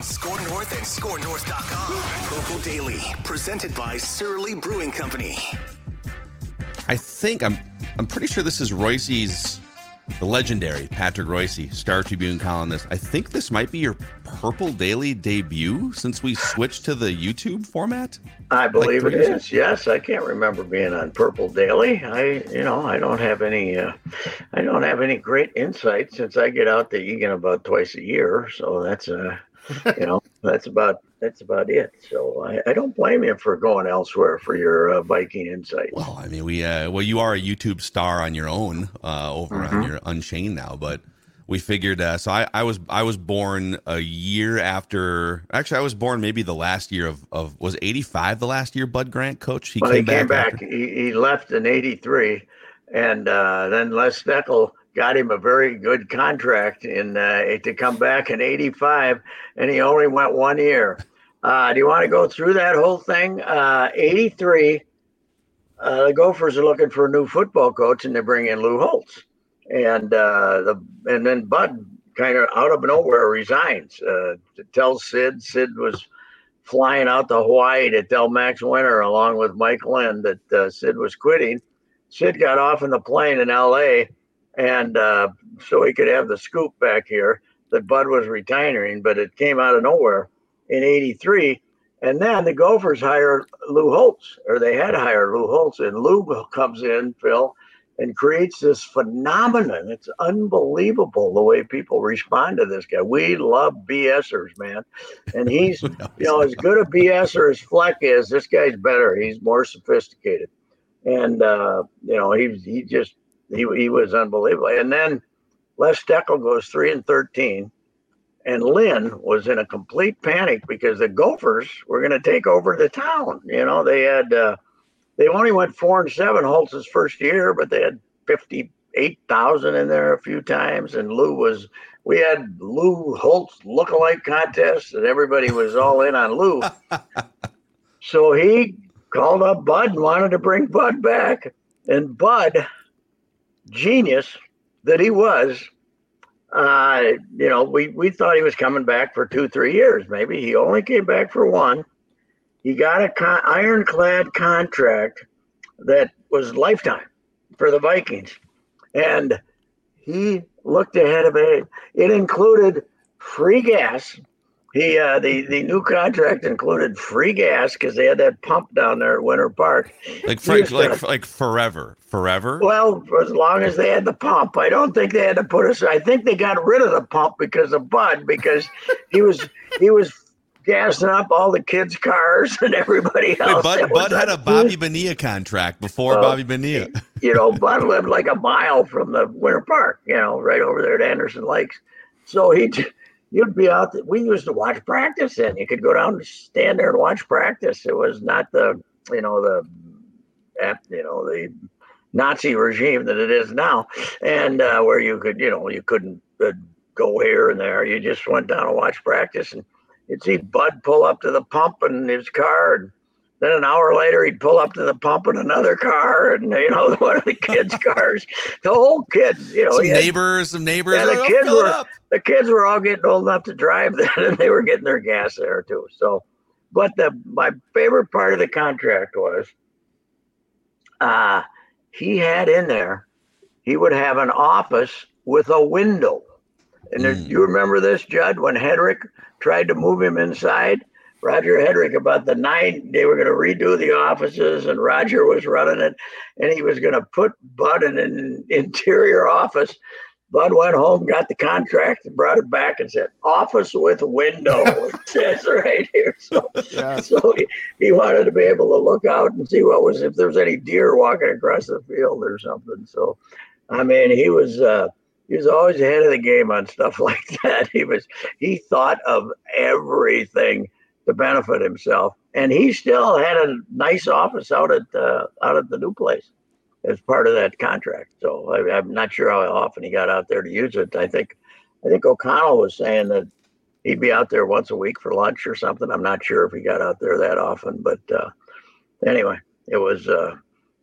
Score North and ScoreNorth.com. Local Daily, presented by Surly Brewing Company. I think I'm I'm pretty sure this is Reusse's the legendary Patrick Reusse, Star Tribune columnist. I think this might be your Purple Daily debut since we switched to the YouTube format. I believe Like it three is. Yes, I can't remember being on Purple Daily. I, you know, I don't have any, uh, I don't have any great insight since I get out to Eagan about twice a year. So that's, uh, you know, that's about that's about it. So I, I don't blame you for going elsewhere for your uh, Viking insight. Well, I mean, we uh, well, you are a YouTube star on your own uh, over Mm-hmm. on your Unchained now, but we figured. Uh, so I, I was I was born a year after. Actually, I was born maybe the last year of of was eighty five the last year Bud Grant coach. He Well, came he came back. back. after- He, he left in '83, and uh, then Les Steckel got him a very good contract in uh, to come back in '85, and he only went one year. Uh, do you want to go through that whole thing? Uh, '83, uh, the Gophers are looking for a new football coach, and they bring in Lou Holtz, and uh, the and then Bud kind of out of nowhere resigns. Uh, to tell Sid, Sid was flying out to Hawaii to tell Max Winter, along with Mike Lynn, that uh, Sid was quitting. Sid got off in the plane in L.A. and uh, so he could have the scoop back here that Bud was retiring, but it came out of nowhere in '83. And then the Gophers hired Lou Holtz, or they had hired Lou Holtz, and Lou comes in, Phil, and creates this phenomenon. It's unbelievable the way people respond to this guy. We love BSers, man. And he's, you know, as good a BSer as Fleck is, this guy's better. He's more sophisticated. And, uh, you know, he, he just, he, he was unbelievable. And then Les Steckel goes 3 and 13. And Lynn was in a complete panic because the Gophers were going to take over the town. You know, they had, uh, they only went four and seven Holtz's first year, but they had 58,000 in there a few times. And Lou was, we had Lou Holtz lookalike contests, and everybody was all in on Lou. so he called up Bud and wanted to bring Bud back. And Bud, genius that he was, uh, you know, we, we thought he was coming back for two, three years, maybe. He only came back for one. He got a con- ironclad contract that was lifetime for the Vikings. And he looked ahead of it. It included free gas. He uh, the the new contract included free gas because they had that pump down there at Winter Park. like for, like like forever, forever. Well, for as long as they had the pump, I don't think they had to put us. I think they got rid of the pump because of Bud, because he was he was gassing up all the kids' cars and everybody Wait, else. Bud, Bud had a Bobby Bonilla contract before Bobby Bonilla. you know, Bud lived like a mile from the Winter Park, you know, right over there at Anderson Lakes. So he, you'd be out. There. We used to watch practice, then you could go down and stand there and watch practice. It was not the, you know, the, you know, the Nazi regime that it is now, and uh, where you could, you know, you couldn't uh, go here and there. You just went down and watched practice, and you'd see Bud pull up to the pump in his car, and then an hour later, he'd pull up to the pump in another car, and you know, one of the kids' cars. The whole kids, you know, some had- neighbors, some neighbors. Yeah, the kids were- up. the kids were all getting old enough to drive then, and they were getting their gas there too. So, but the my favorite part of the contract was, uh, he had in there, he would have an office with a window. And there, Mm. you remember this, Judd, when Headrick tried to move him inside? Roger Headrick, about the nine, they were going to redo the offices, and Roger was running it, and he was going to put Bud in an interior office Bud went home, got the contract, and brought it back and said, "Office with window." it says right here. So, Yeah. so he, he wanted to be able to look out and see what was if there was any deer walking across the field or something. So, I mean, he was uh, he was always ahead of the game on stuff like that. He was he thought of everything to benefit himself, and he still had a nice office out at uh, out at the new place as part of that contract. So I, I'm not sure how often he got out there to use it. I think I think O'Connell was saying that he'd be out there once a week for lunch or something. I'm not sure if he got out there that often, but uh, anyway, it was uh,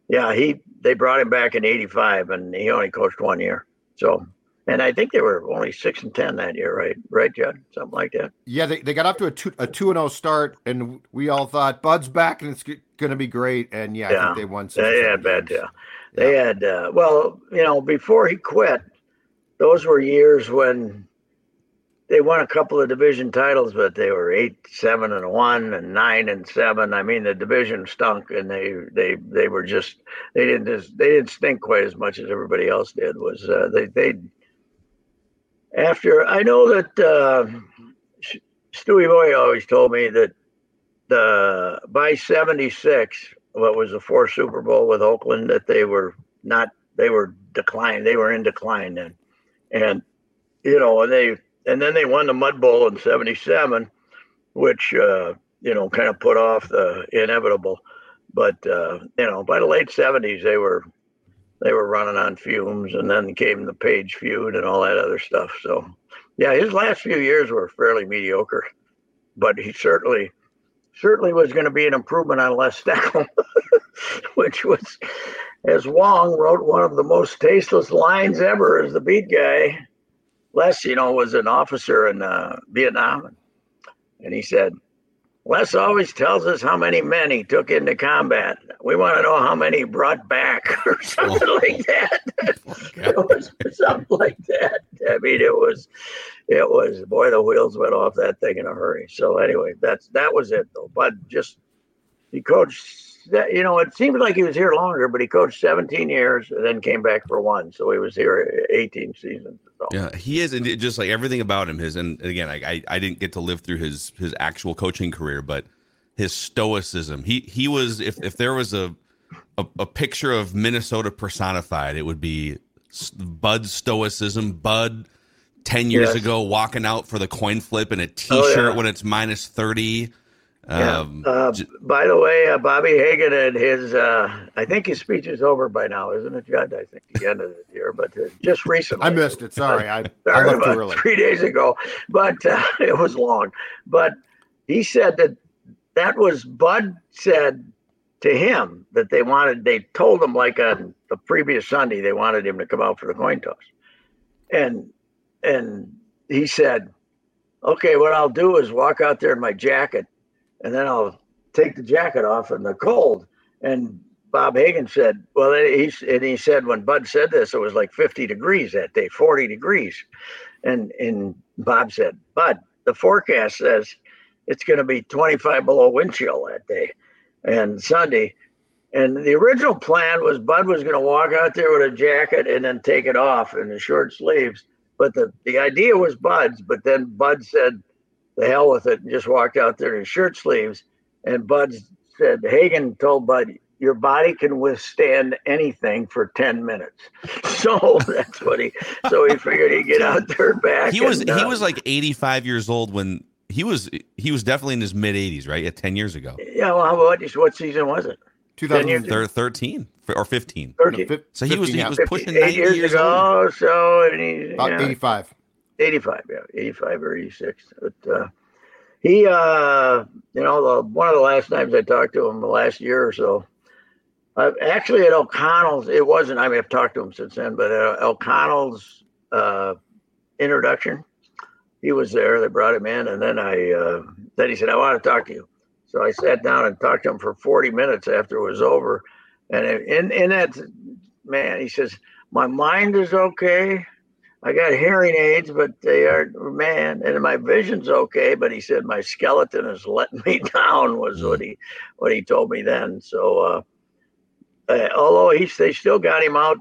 yeah. He they brought him back in '85, and he only coached one year. So. And I think they were only six and ten that year, right? Right, Judd? Something like that. Yeah, they, they got up to a two a two and zero start, and we all thought Bud's back and it's going to be great. And yeah, I Yeah. think they won. six or They seven had bad, yeah. They had, uh, well, you know, before he quit, those were years when they won a couple of division titles, but they were eight, seven, and one, and nine and seven. I mean, the division stunk, and they they they were just they didn't just they didn't stink quite as much as everybody else did. Was uh, they they after I know that uh, Stewie Boy always told me that the by '76, what was the fourth Super Bowl with Oakland, that they were not they were declined. They were in decline then, and you know and they and then they won the Mud Bowl in '77, which uh, you know kind of put off the inevitable. But uh, you know, by the late '70s, they were they were running on fumes, and then came the Page feud and all that other stuff. So, yeah, his last few years were fairly mediocre, but he certainly certainly was going to be an improvement on Les Steckel, which was, as Wong wrote, one of the most tasteless lines ever as the beat guy. Les, you know, was an officer in uh, Vietnam, and he said, Les always tells us how many men he took into combat. We want to know how many he brought back, or something oh. like that. it was something like that. I mean, it was, it was. Boy, the wheels went off that thing in a hurry. So anyway, that's that was it though. But just he coached. You know, it seemed like he was here longer, but he coached 17 years and then came back for one. So he was here 18 seasons. So. Yeah, he is, and just like everything about him, his and again, I, I I didn't get to live through his his actual coaching career, but his stoicism. He he was if if there was a a, a picture of Minnesota personified, it would be Bud stoicism. Bud, ten years Yes. ago, walking out for the coin flip in a Oh, t-shirt yeah. when it's minus thirty. Yeah. Um, Uh, j- by the way, uh, Bobby Hagan and his, uh, I think his speech is over by now, isn't it, Judd? I think the end of the year, but uh, just recently. I missed it. Sorry, I, I left too early. three days ago, but uh, it was long. But he said that that was Bud said to him that they wanted, they told him like on the previous Sunday, they wanted him to come out for the coin toss. And, and he said, okay, what I'll do is walk out there in my jacket and then I'll take the jacket off in the cold. And Bob Hagan said, well, he, and he said when Bud said this, it was like 50 degrees that day, 40 degrees. And, and Bob said, Bud, the forecast says it's going to be 25 below wind chill that day and Sunday. And the original plan was Bud was going to walk out there with a jacket and then take it off in the short sleeves. But the, the idea was Bud's, but then Bud said, the hell with it, and just walked out there in shirt sleeves. And Bud said, Hagan told Bud, your body can withstand anything for 10 minutes. So that's what he, so he figured he'd get out there back. he was and, he uh, was like eighty five years old when he was he was definitely in his mid eighties, right? Yeah, ten years ago, yeah, well, how about what season was it? 2000, years- Thir- thirteen or fifteen. 13. fif- So he was he yeah. was 50 pushing eight ninety years, years, old. So and he, about yeah, 85. 85, yeah, 85 or 86. But uh, he, uh, you know, the, one of the last times I talked to him the last year or so, uh, actually at O'Connell's, it wasn't, I mean, I've talked to him since then, but at O'Connell's uh, introduction, he was there. They brought him in, and then I, uh, then he said, I want to talk to you. So I sat down and talked to him for 40 minutes after it was over. And in, in that, man, he says, my mind is okay. I got hearing aids, but they aren't man, and my vision's okay. But he said my skeleton is letting me down. Was what he what he told me then. So, uh, uh, although he's they still got him out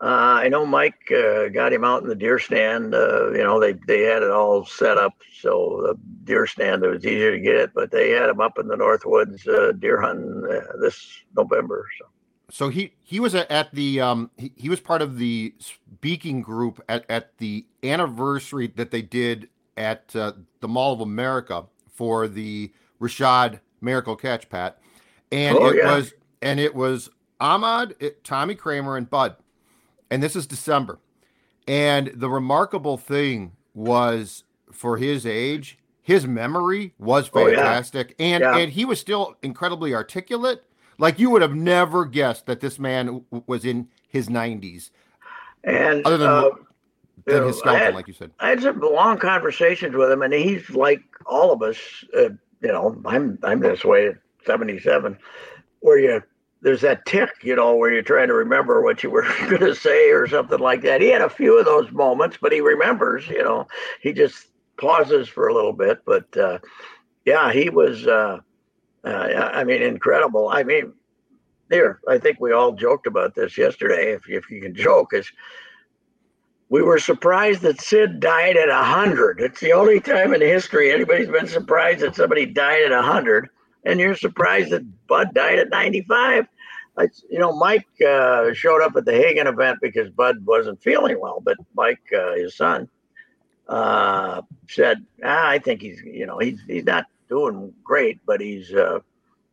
Uh, I know Mike uh, got him out in the deer stand. Uh, you know, they, they had it all set up so the deer stand it was easier to get, it, but they had him up in the Northwoods uh, deer hunting this November. So. So he he was at the um he, he was part of the speaking group at, at the anniversary that they did at uh, the Mall of America for the Rashad Miracle Catch Pat, and Oh, it yeah. was and it was Ahmad, it, Tommy Kramer, and Bud, and this is December, and the remarkable thing was for his age, his memory was Oh, yeah. fantastic, and Yeah. and he was still incredibly articulate. Like you would have never guessed that this man w- was in his 90s, And other than uh, than his skeleton, had- like you said. I had some long conversations with him, and he's like all of us. Uh, you know, I'm I'm this way at 77, where you there's that tick, you know, where you're trying to remember what you were going to say or something like that. He had a few of those moments, but he remembers. You know, he just pauses for a little bit, but uh, yeah, he was. Uh, uh, I mean, incredible. I mean, here, I think we all joked about this yesterday. If if you can joke, is we were surprised that Sid died at 100. It's the only time in history anybody's been surprised that somebody died at 100. And you're surprised that Bud died at 95. I, you know, Mike uh, showed up at the Hagan event because Bud wasn't feeling well, but Mike, uh, his son, uh, said, ah, "I think he's, you know, he's he's not doing great, but he's, uh,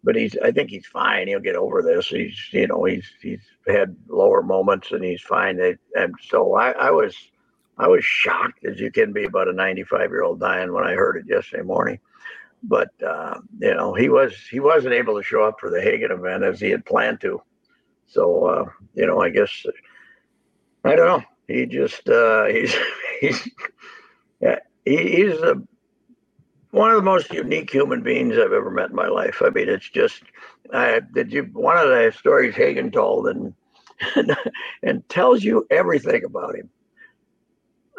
but he's, I think he's fine. He'll get over this. He's, you know, he's he's had lower moments and he's fine. And so I, I was, I was shocked as you can be about a 95 year old dying when I heard it yesterday morning. But uh, you know, he was he wasn't able to show up for the Hagan event as he had planned to. So uh, you know, I guess I don't know. He just uh, he's he's yeah, he, he's a, one of the most unique human beings I've ever met in my life. I mean, it's just I did you one of the stories Hagan told and and, and tells you everything about him.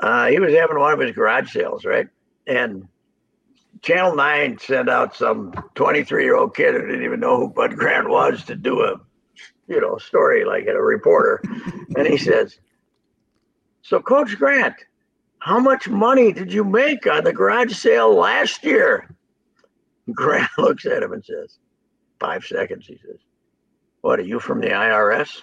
Uh, he was having one of his garage sales, right? And Channel 9 sent out some 23 year old kid who didn't even know who Bud Grant was to do a, you know, story like a reporter. and he says, So, Coach Grant, how much money did you make on the garage sale last year? Grant looks at him and says, Five seconds, he says. What are you from the IRS?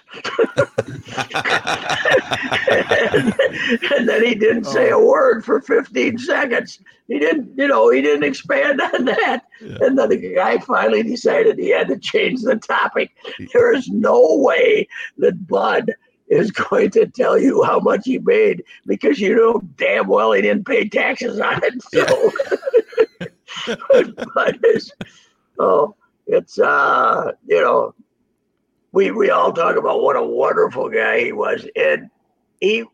and, and then he didn't say a oh. word for 15 seconds. He didn't, you know, he didn't expand on that. And then the guy finally decided he had to change the topic. There is no way that Bud is going to tell you how much he made because you know damn well he didn't pay taxes on it. So, but it's, oh, it's uh, you know, we we all talk about what a wonderful guy he was, and he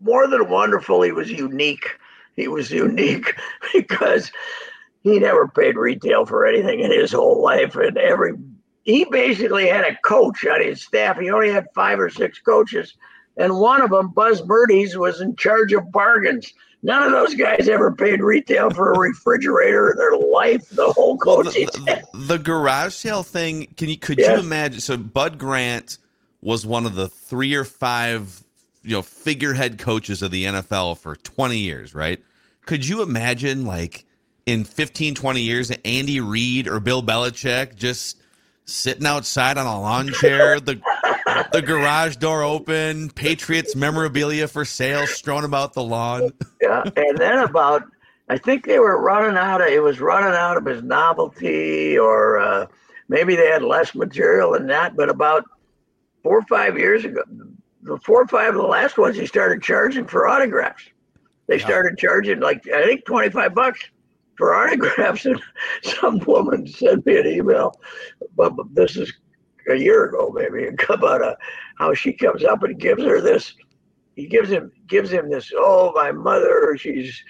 more than wonderful, he was unique. He was unique because he never paid retail for anything in his whole life, and every he basically had a coach on his staff. He only had five or six coaches, and one of them, Buzz Murdy's, was in charge of bargains. None of those guys ever paid retail for a refrigerator in their life. The whole Well, coaching the, the, the garage sale thing. Can you could Yes. you imagine? So Bud Grant was one of the three or five, you know, figurehead coaches of the NFL for 20 years, right? Could you imagine like in 15, 20 years, Andy Reid or Bill Belichick just sitting outside on a lawn chair, the the garage door open, Patriots memorabilia for sale strewn about the lawn. yeah, and then about I think they were running out of it was running out of his novelty, or uh, maybe they had less material than that. But about four or five years ago, the four or five of the last ones, he started charging for autographs. They started charging like I think twenty five bucks for autographs, and some woman sent me an email. But this is a year ago, maybe, about uh, how she comes up and gives her this he gives him gives him this oh my mother she's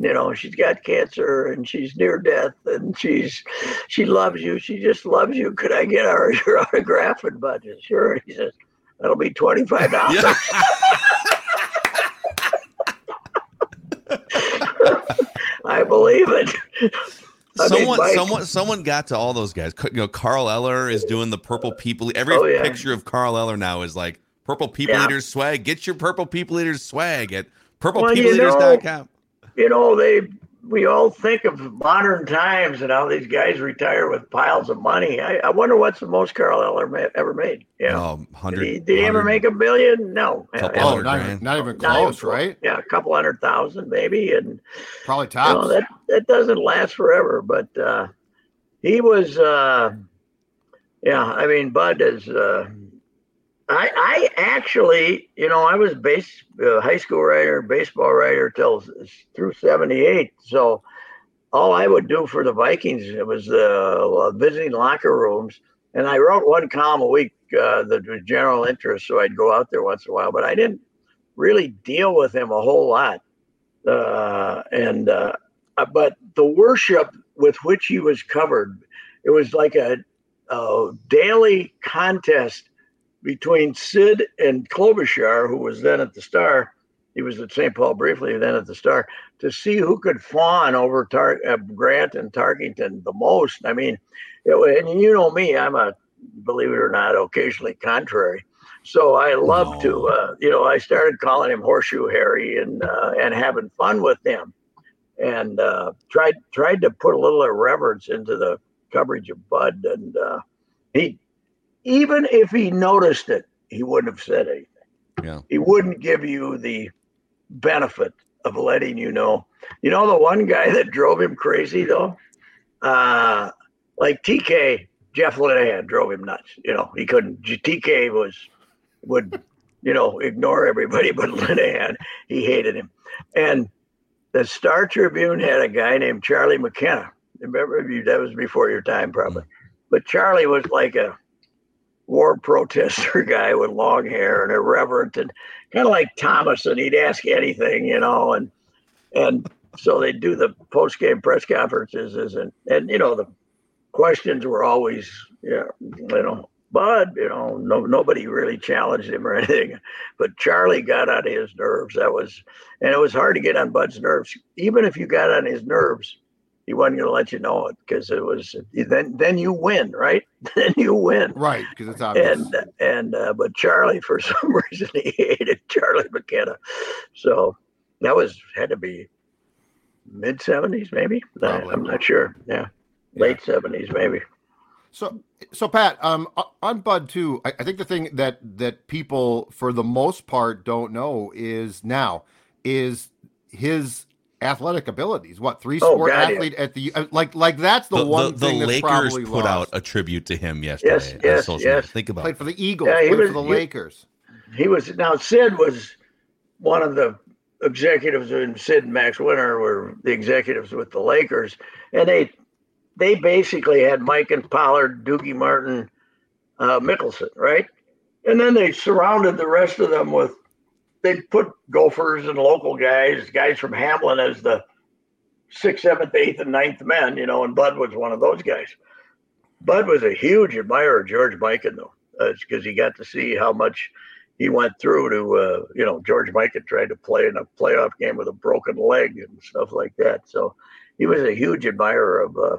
you know she's got cancer and she's near death and she's she loves you she just loves you could i get her your autograph and budget sure he says that'll be $25 Yeah. I believe it I someone, Mike- someone, someone got to all those guys. You know, Carl Eller is doing the purple people. Every Oh, yeah. picture of Carl Eller now is like Purple People Yeah. Eaters swag. Get your Purple People Eaters swag at Well, you purplepeopleeaters.com. you know, they we all think of modern times and how these guys retire with piles of money. I, I wonder what's the most Carl Eller ma- ever made. Yeah. Oh, did, he, did he ever make a billion? No. Couple Yeah, Oh, hundred not, even- not even not even close, right? Yeah, a couple hundred thousand maybe, and Probably you know, tops. that that doesn't last forever. But uh, he was, uh, yeah. I mean, Bud is. Uh, I I actually, you know, I was base uh, high school writer, baseball writer till through '78. So all I would do for the Vikings it was uh, visiting locker rooms, and I wrote one column a week uh, that was general interest. So I'd go out there once in a while, but I didn't really deal with him a whole lot. Uh, and uh, uh, but the worship with which he was covered, it was like a, a daily contest between Sid and Klobuchar, who was then at the Star. He was at St. Paul briefly, then at the Star, to see who could fawn over Tar- uh, Grant and Tarkenton the most. I mean, it, and you know me, I'm a believe it or not, occasionally contrary. So I love to, uh, you know, I started calling him Horseshoe Harry and uh, and having fun with him, and uh, tried tried to put a little irreverence into the coverage of Bud, and uh, he, even if he noticed it, he wouldn't have said anything. Yeah. He wouldn't give you the benefit of letting you know. You know the one guy that drove him crazy though, uh, like TK Jeff Linehan drove him nuts. You know he couldn't. TK was would you know ignore everybody but Linehan. He hated him, and the Star Tribune had a guy named Charlie McKenna. Remember you? That was before your time, probably. But Charlie was like a war protester guy with long hair and irreverent and kind of like Thomas, and he'd ask anything, you know, and and so they do the post game press conferences, and and you know the questions were always, yeah, you know, Bud, you know, no nobody really challenged him or anything, but Charlie got on his nerves. That was, and it was hard to get on Bud's nerves, even if you got on his nerves. He wasn't going to let you know it because it was then. Then you win, right? then you win Right, because it's obvious. and and uh, but Charlie for some reason he hated Charlie McKenna, so that was had to be mid seventies maybe. Probably. I'm not sure. Yeah, late seventies maybe. So, so Pat, um, on Bud too, I, I think the thing that that people, for the most part, don't know is now is his athletic abilities. What three Oh, sport God, yeah. athlete at the uh, like like that's the, The, one the, thing the that's Lakers probably put lost. out a tribute to him yesterday. Yes, on yes, yes. Think about played it. for the Eagles, Yeah, he played was- for the he- Lakers. He was now Sid was one of the executives, and Sid and Max Winter were the executives with the Lakers, and they they basically had Mikan Pollard, Doogie Martin, uh, Mikkelsen, right? And then they surrounded the rest of them with they put gophers and local guys, guys from Hamline as the sixth, seventh, eighth, and ninth men, you know, and Bud was one of those guys. Bud was a huge admirer of George Mikan, though, because he got to see how much he went through to, uh, you know, George Mikan tried to play in a playoff game with a broken leg and stuff like that. So he was a huge admirer of uh,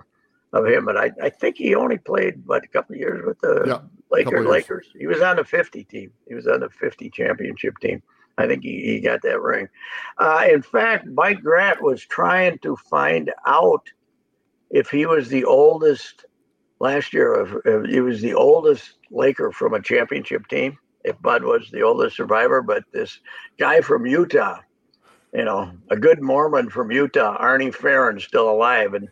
of him, and I, I think he only played what a couple of years with the Yeah, Lakers. Lakers. He was on the 50 team. He was on the 50 championship team. I think he, he got that ring. Uh, in fact, Mike Grant was trying to find out if he was the oldest last year. Of, if he was the oldest Laker from a championship team. If Bud was the oldest survivor, but this guy from Utah, you know, a good Mormon from Utah, Arnie Ferrin, still alive, and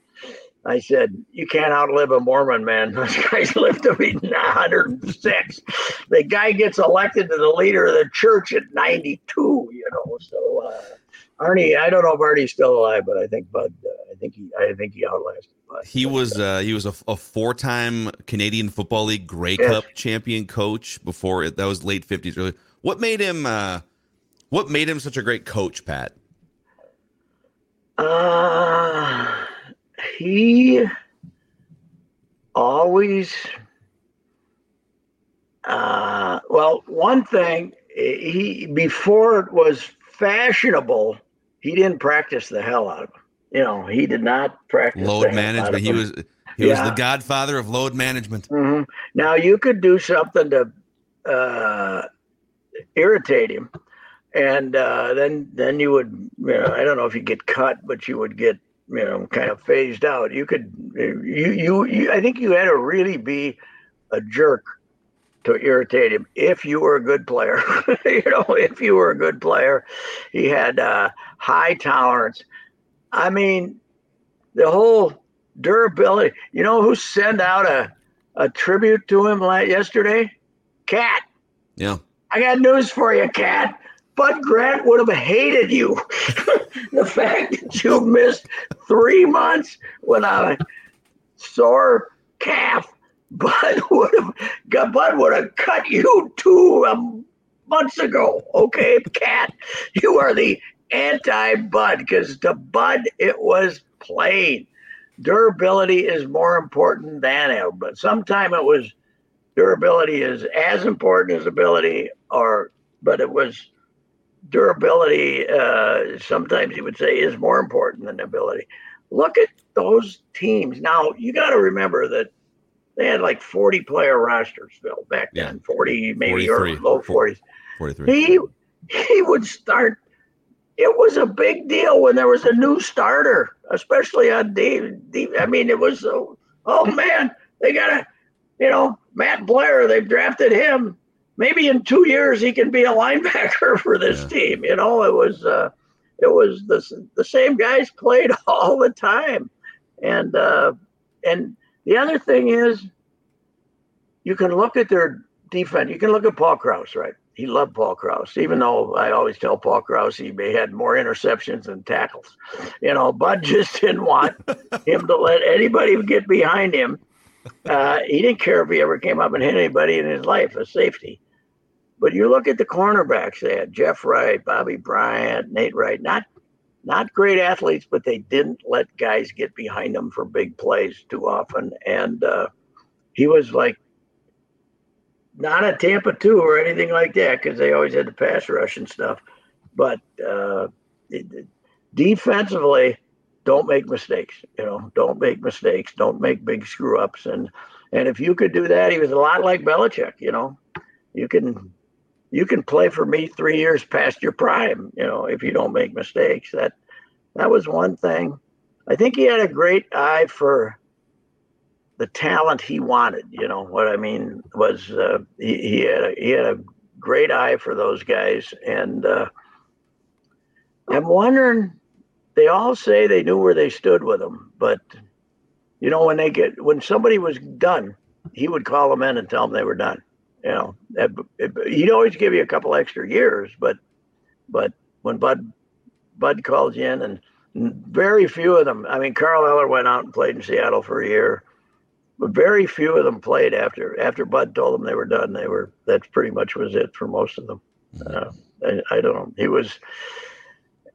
I said, "You can't outlive a Mormon, man. Those guys live to be 106. The guy gets elected to the leader of the church at 92. You know, so uh, Arnie, I don't know if Arnie's still alive, but I think Bud, uh, I think he, I think he outlasted Bud. He was uh, he was a, a four-time Canadian Football League Grey Yes. Cup champion coach before it, that was late 50s early. What made him uh, what made him such a great coach, Pat? Uh, he always, uh, well, one thing, he, before it was fashionable, he didn't practice the hell out of them. You know, he did not practice Load management. He was he was the godfather of load management. hmm Now you could do something to, uh, irritate him, and uh, then then you would you know I don't know if you get cut, but you would get you know kind of phased out. You could you you, you I think you had to really be a jerk to irritate him if you were a good player. you know, if you were a good player, he had uh, high tolerance. I mean, the whole durability. You know who sent out a a tribute to him like yesterday? Cat. Yeah. I got news for you, Cat. Bud Grant would have hated you. the fact that you missed three months with a sore calf, Bud would have Bud would have cut you two um, months ago. Okay, Cat, you are the anti-Bud because to Bud it was plain. Durability is more important than it, but sometime it was durability is as important as ability, or but it was durability, uh, sometimes you would say, is more important than ability. Look at those teams. Now, you got to remember that they had like 40 player rosters, Phil, back yeah. then, 40, maybe or low 40s. 43. He, he would start. It was a big deal when there was a new starter, especially on D. D I mean, it was, so, oh man, they got to, you know, Matt Blair, they've drafted him maybe in two years he can be a linebacker for this yeah. team. You know, it was uh, it was the the same guys played all the time, and uh, and the other thing is, you can look at their defense. You can look at Paul Krause, right? He loved Paul Krause, even though I always tell Paul Krause he had more interceptions than tackles. You know, Bud just didn't want him to let anybody get behind him. Uh, he didn't care if he ever came up and hit anybody in his life, a safety. But you look at the cornerbacks they had Jeff Wright, Bobby Bryant, Nate Wright, not not great athletes, but they didn't let guys get behind them for big plays too often. And uh, he was like not a Tampa 2 or anything like that because they always had the pass rush and stuff. But uh, defensively, don't make mistakes. You know, don't make mistakes. Don't make big screw ups. And and if you could do that, he was a lot like Belichick. You know, you can you can play for me three years past your prime, you know, if you don't make mistakes. That that was one thing. I think he had a great eye for the talent he wanted. You know what I mean was uh, he, he had a, he had a great eye for those guys, and uh, I'm wondering. They all say they knew where they stood with him, but you know when they get when somebody was done, he would call them in and tell them they were done you know, he'd always give you a couple extra years, but but when Bud Bud calls you in, and very few of them. I mean, Carl Eller went out and played in Seattle for a year, but very few of them played after after Bud told them they were done. They were that's pretty much was it for most of them. Uh, I, I, don't know. He was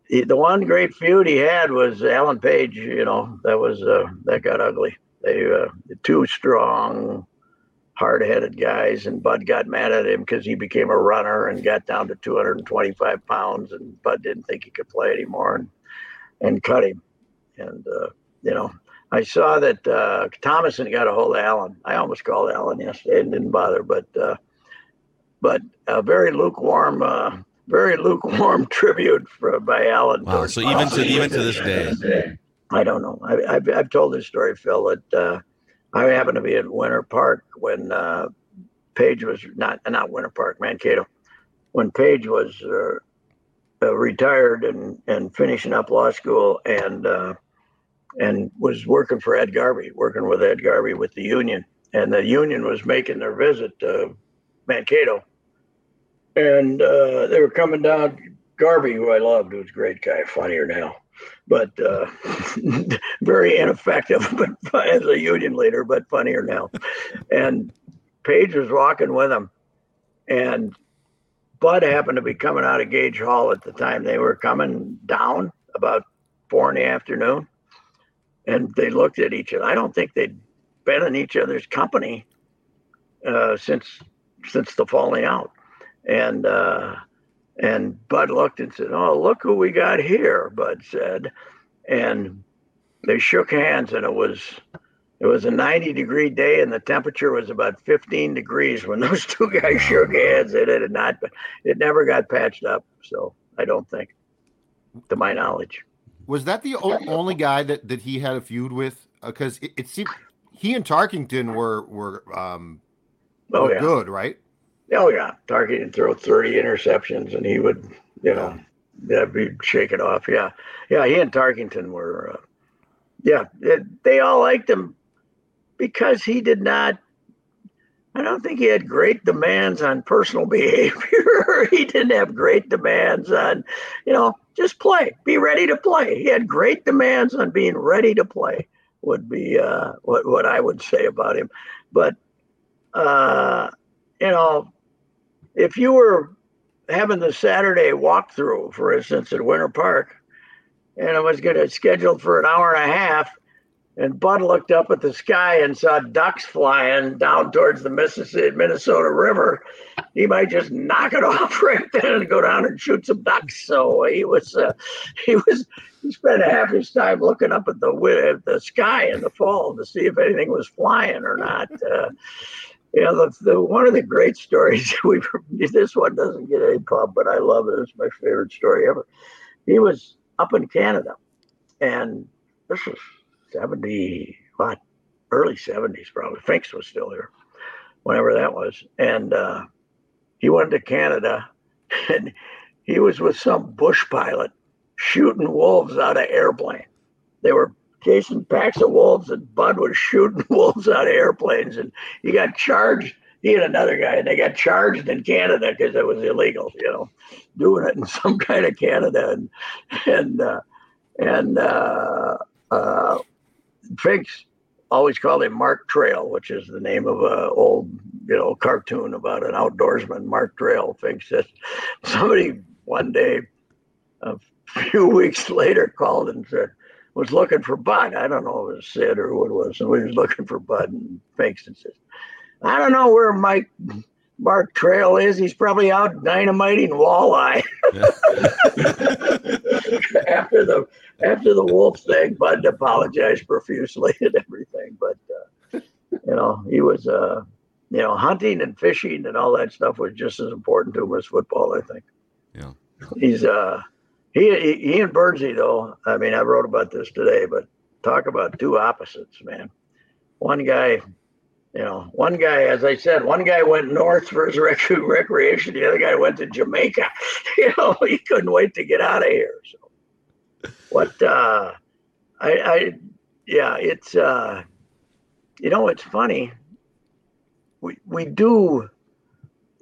he, the one great feud he had was Alan Page. You know, that was uh, that got ugly. They uh, too strong hard-headed guys, and Bud got mad at him because he became a runner and got down to 225 pounds, and Bud didn't think he could play anymore, and and cut him. And uh, you know, I saw that uh, Thomason got a hold of Alan. I almost called Alan yesterday and didn't bother, but uh, but a very lukewarm. Uh, very lukewarm tribute for, by Alan. Wow! So even to even to this day, I don't know. I, have I've told this story, Phil. That uh, I happened to be at Winter Park when uh, Page was not not Winter Park, Mankato, when Page was uh, uh, retired and and finishing up law school and uh, and was working for Ed Garvey, working with Ed Garvey with the union, and the union was making their visit to Mankato, and uh, they were coming down. Garvey, who I loved, was a great guy, funnier now but uh, very ineffective but as a union leader, but funnier now. And Page was walking with him, and Bud happened to be coming out of Gage Hall at the time. They were coming down about four in the afternoon, and they looked at each other. I don't think they'd been in each other's company uh, since since the falling out, and. Uh, and Bud looked and said, Oh, look who we got here, Bud said. And they shook hands, and it was it was a 90 degree day and the temperature was about 15 degrees when those two guys shook hands. It had not, but it never got patched up. So I don't think, to my knowledge. Was that the only guy that, that he had a feud with? Because it, it seemed he and Tarkenton were were um Oh were yeah. good, right? Oh yeah. Target throw 30 interceptions and he would, you know, yeah, be shake it off. Yeah. Yeah. He and Tarkenton were, uh, yeah, it, they all liked him because he did not. I don't think he had great demands on personal behavior. he didn't have great demands on, you know, just play, be ready to play. He had great demands on being ready to play. Would be uh, what what I would say about him, but uh, you know, if you were having the Saturday walkthrough, for instance, at Winter Park, and it was going to scheduled for an hour and a half, and Bud looked up at the sky and saw ducks flying down towards the Mississippi Minnesota River, he might just knock it off right then and go down and shoot some ducks. So he was, uh, he was, he spent half his time looking up at the at the sky in the fall to see if anything was flying or not. Uh, you know, the, the one of the great stories we this one doesn't get any pub, but I love it. It's my favorite story ever. He was up in Canada, and this was seventy what, early seventies probably. Finks was still here, whenever that was, and uh, he went to Canada, and he was with some bush pilot shooting wolves out of airplane. They were chasing packs of wolves, and Bud was shooting wolves out of airplanes, and he got charged. He and another guy, and they got charged in Canada because it was illegal, you know, doing it in some kind of Canada, and and uh, and uh, uh, Finks always called him Mark Trail, which is the name of a old you know cartoon about an outdoorsman, Mark Trail. Finks says somebody one day, a few weeks later, called and said was looking for Bud. I don't know if it was Sid or who it was. And we was looking for Bud and Finks and says, I don't know where Mike Mark Trail is. He's probably out dynamiting walleye. after the after the wolf thing, Bud apologized profusely and everything. But uh, you know, he was uh, you know, hunting and fishing and all that stuff was just as important to him as football, I think. Yeah. He's uh he, he and Burnsie though. I mean, I wrote about this today, but talk about two opposites, man. One guy, you know, one guy, as I said, one guy went north for his rec- recreation. The other guy went to Jamaica. You know, he couldn't wait to get out of here. So, what? uh I, I, yeah, it's uh, you know, it's funny. We we do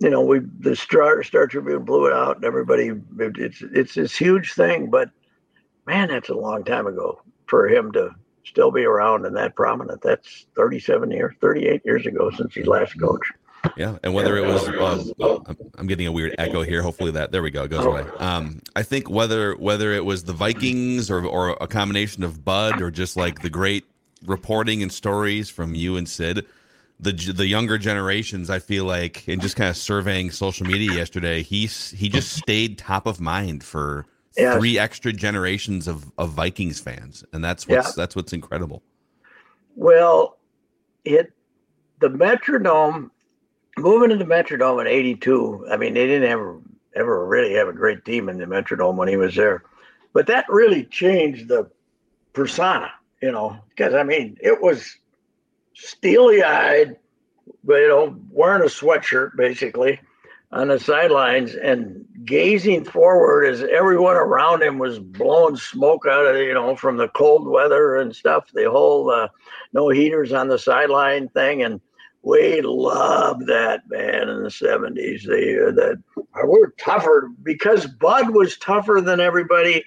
you know, we the Star Star Tribune blew it out, and everybody. It's it's this huge thing, but man, that's a long time ago for him to still be around and that prominent. That's 37 years, 38 years ago since he last coached. Yeah, and whether it was, uh, I'm- I'm getting a weird echo here. Hopefully that there we go, it goes away. Um, I think whether whether it was the Vikings or or a combination of Bud or just like the great reporting and stories from you and Sid, the the younger generations, I feel like, and just kind of surveying social media yesterday, he's he just stayed top of mind for Yes. three extra generations of of Vikings fans, and that's what's Yeah. that's what's incredible. Well, it the Metrodome moving to the Metrodome in '82. I mean, they didn't ever ever really have a great team in the Metrodome when he was there, but that really changed the persona. You know, because I mean, it was steely-eyed, but you know, wearing a sweatshirt basically on the sidelines and gazing forward as everyone around him was blowing smoke out of you know from the cold weather and stuff. The whole uh, no heaters on the sideline thing, and we loved that man in the seventies. They uh, that we're tougher because Bud was tougher than everybody.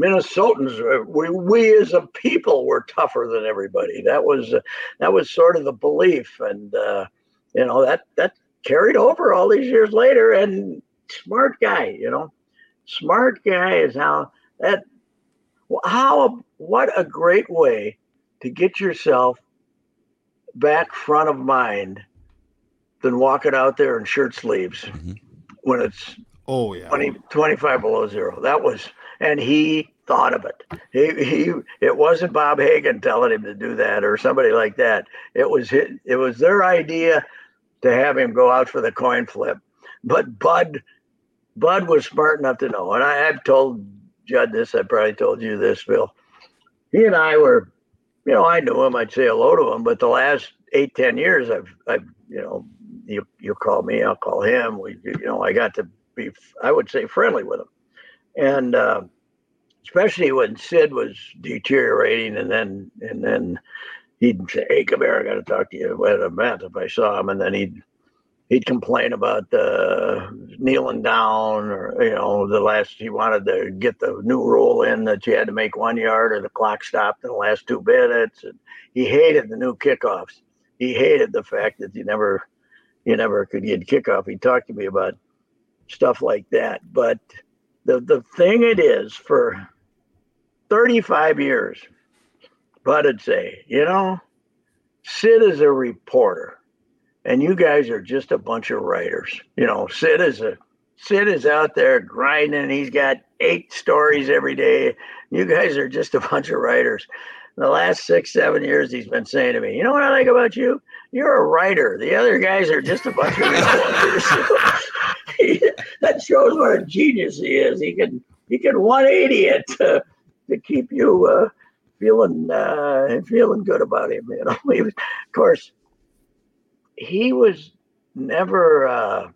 Minnesotans, uh, we we as a people were tougher than everybody. That was uh, that was sort of the belief, and uh, you know that that carried over all these years later. And smart guy, you know, smart guy is how that how what a great way to get yourself back front of mind than walking out there in shirt sleeves Mhm. when it's Oh yeah. 20, 25 below zero. That was, and he thought of it. He, he it wasn't Bob Hagan telling him to do that or somebody like that. It was his, it was their idea to have him go out for the coin flip. But Bud Bud was smart enough to know, and I, I've told Judd this. I probably told you this, Bill. He and I were, you know, I knew him. I'd say hello to him. But the last eight, ten years, I've, I've, you know, you you call me, I'll call him. We, you know, I got to be, I would say, friendly with him, and uh, especially when Sid was deteriorating, and then and then he'd say, "Hey, come here, I got to talk to you at a event." If I saw him, and then he'd he'd complain about uh, kneeling down, or you know, the last he wanted to get the new rule in that you had to make one yard or the clock stopped in the last two minutes, and he hated the new kickoffs. He hated the fact that you never you never could get kickoff. He talked to me about stuff like that, but the the thing it is for 35 years, Bud would say, you know, Sid is a reporter and you guys are just a bunch of writers. You know, Sid is a Sid is out there grinding. He's got eight stories every day. You guys are just a bunch of writers. the last six, seven years, he's been saying to me, "You know what I like about you? You're a writer. The other guys are just a bunch of reporters." that shows what a genius he is. He can he can 180 it to, to keep you uh, feeling uh, feeling good about him. You know, was, of course he was never. Uh,